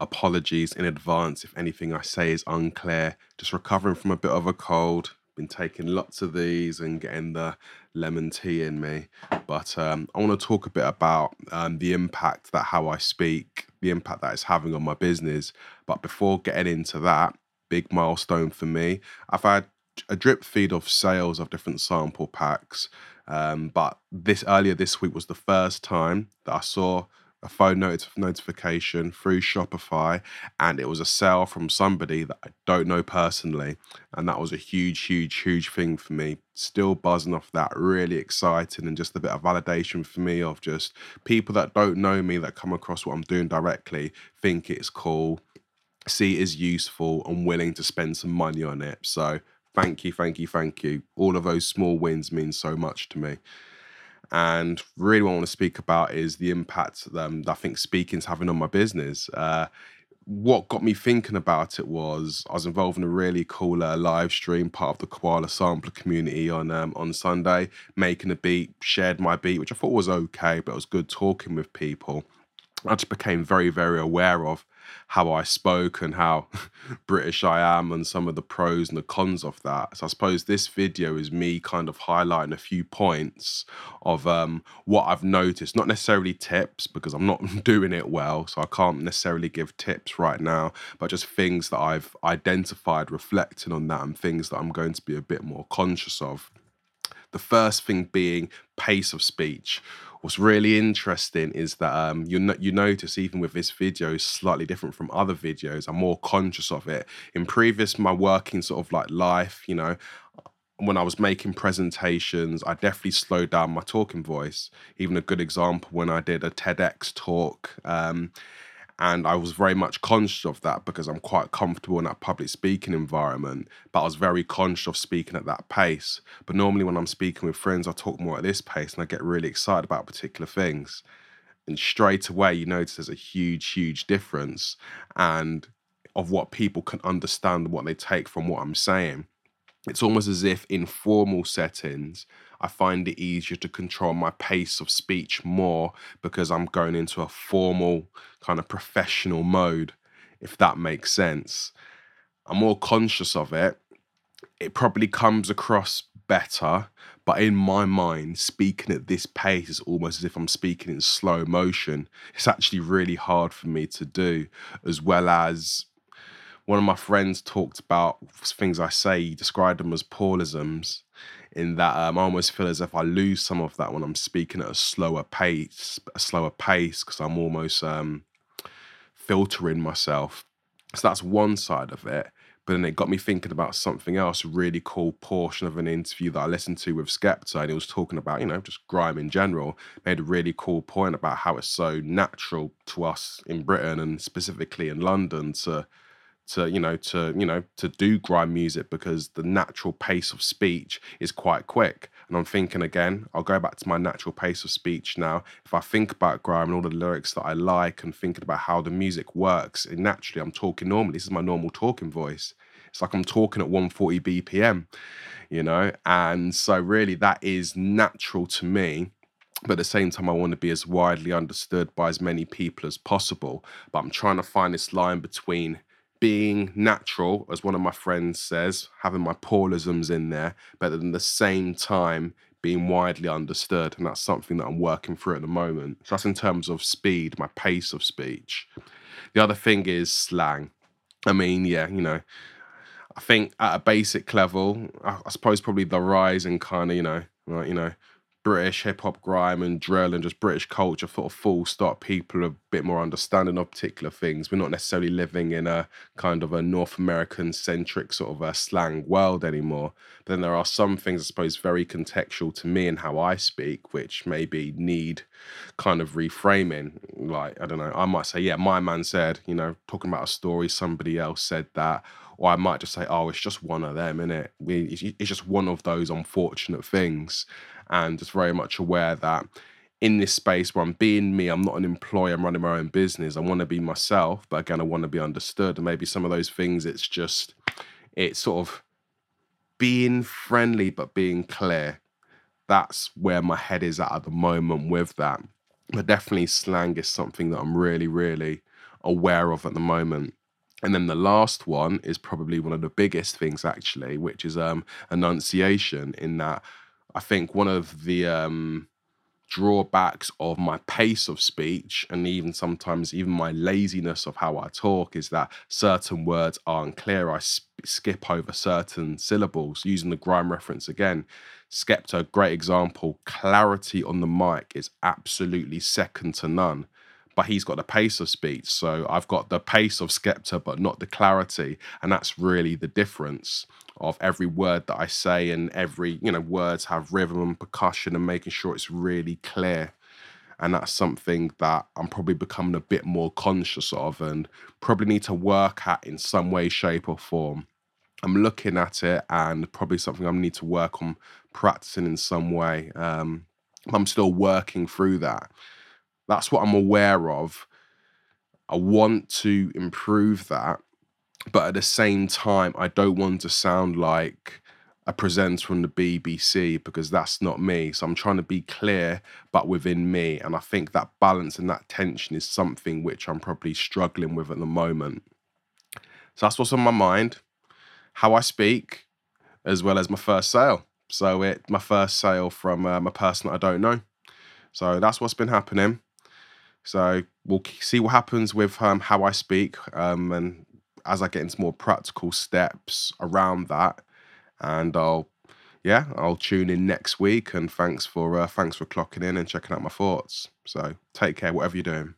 apologies in advance if anything I say is unclear. Just recovering from a bit of a cold. Been taking lots of these and getting the lemon tea in me. But um, I want to talk a bit about um, the impact that how I speak, the impact that it's having on my business. But before getting into that, big milestone for me. I've had a drip feed of sales of different sample packs. Um, but this earlier this week was the first time that I saw a phone not- notification through Shopify, and it was a sale from somebody that I don't know personally, and that was a huge, huge, huge thing for me. Still buzzing off that, really exciting, and just a bit of validation for me of just people that don't know me that come across what I'm doing directly think it's cool, see it as useful, and willing to spend some money on it. So thank you, thank you, thank you. All of those small wins mean so much to me. And really, what I want to speak about is the impact um, that I think speaking's having on my business. Uh, what got me thinking about it was I was involved in a really cool uh, live stream, part of the Koala Sampler community on um, on Sunday, making a beat, shared my beat, which I thought was okay, but it was good talking with people. I just became very, very aware of how I spoke and how British I am and some of the pros and the cons of that. So I suppose this video is me kind of highlighting a few points of um, what I've noticed, not necessarily tips because I'm not doing it well, so I can't necessarily give tips right now, but just things that I've identified reflecting on that and things that I'm going to be a bit more conscious of. The first thing being pace of speech. What's really interesting is that um, you no- you notice even with this video is slightly different from other videos. I'm more conscious of it. In previous my working sort of like life, you know, when I was making presentations, I definitely slowed down my talking voice. Even a good example when I did a TEDx talk. Um, and I was very much conscious of that because I'm quite comfortable in that public speaking environment. But I was very conscious of speaking at that pace. But normally, when I'm speaking with friends, I talk more at this pace and I get really excited about particular things. And straight away, you notice there's a huge, huge difference and of what people can understand, what they take from what I'm saying. It's almost as if in formal settings, I find it easier to control my pace of speech more because I'm going into a formal kind of professional mode, if that makes sense. I'm more conscious of it. It probably comes across better, but in my mind, speaking at this pace is almost as if I'm speaking in slow motion. It's actually really hard for me to do, as well as one of my friends talked about things I say, he described them as Paulisms, in that um, I almost feel as if I lose some of that when I'm speaking at a slower pace, a slower pace, because I'm almost um, filtering myself. So that's one side of it. But then it got me thinking about something else, a really cool portion of an interview that I listened to with Skepta. And he was talking about, you know, just grime in general. Made a really cool point about how it's so natural to us in Britain and specifically in London to to you know to you know to do grime music because the natural pace of speech is quite quick. And i'm thinking again i'll go back to my natural pace of speech now. If i think about grime and all the lyrics that i like and thinking about how the music works and naturally i'm talking normally. This is my normal talking voice. It's like i'm talking at 140 bpm you know? And so really that is natural to me. But at the same time, I want to be as widely understood by as many people as possible. But I'm trying to find this line between being natural, as one of my friends says, having my Paulisms in there, but at the same time being widely understood. And that's something that I'm working through at the moment. So that's in terms of speed, my pace of speech. The other thing is slang. I mean, yeah, you know, I think at a basic level, I, I suppose probably the rise in kind of, you know, like, you know, British hip hop, grime, and drill, and just British culture, sort of full stop. People are a bit more understanding of particular things. We're not necessarily living in a kind of a North American centric sort of a slang world anymore. But then there are some things, I suppose, very contextual to me and how I speak, which maybe need kind of reframing. Like, I don't know, I might say, yeah, my man said, you know, talking about a story, somebody else said that. Or I might just say, oh, it's just one of them, innit? We, it's just one of those unfortunate things and just very much aware that in this space where I'm being me, I'm not an employee, I'm running my own business. I want to be myself, but again, I want to be understood. And maybe some of those things, it's just, it's sort of being friendly, but being clear. That's where my head is at at the moment with that. But definitely, slang is something that I'm really, really aware of at the moment. And then the last one is probably one of the biggest things actually, which is um enunciation in that I think one of the um drawbacks of my pace of speech and even sometimes even my laziness of how I talk is that certain words are unclear. I sp- skip over certain syllables. Using the grime reference again, Skepta, great example. Clarity on the mic is absolutely second to none. But he's got the pace of speech. So I've got the pace of Skepta, but not the clarity. And that's really the difference of every word that I say and every, you know, words have rhythm and percussion and making sure it's really clear. And that's something that I'm probably becoming a bit more conscious of and probably need to work at in some way, shape, or form. I'm looking at it and probably something I need to work on practicing in some way. Um, I'm still working through that. That's what I'm aware of. I want to improve that but at the same time, I don't want to sound like a presenter from the BBC because that's not me. So I'm trying to be clear, but within me. And I think that balance and that tension is something which I'm probably struggling with at the moment. So that's what's on my mind, how I speak, as well as my first sale. So it my first sale from um, a person I don't know. So that's what's been happening. So we'll see what happens with um, how I speak um, and as I get into more practical steps around that, and I'll yeah I'll tune in next week. And thanks for uh, thanks for clocking in and checking out my thoughts. So take care, whatever you're doing.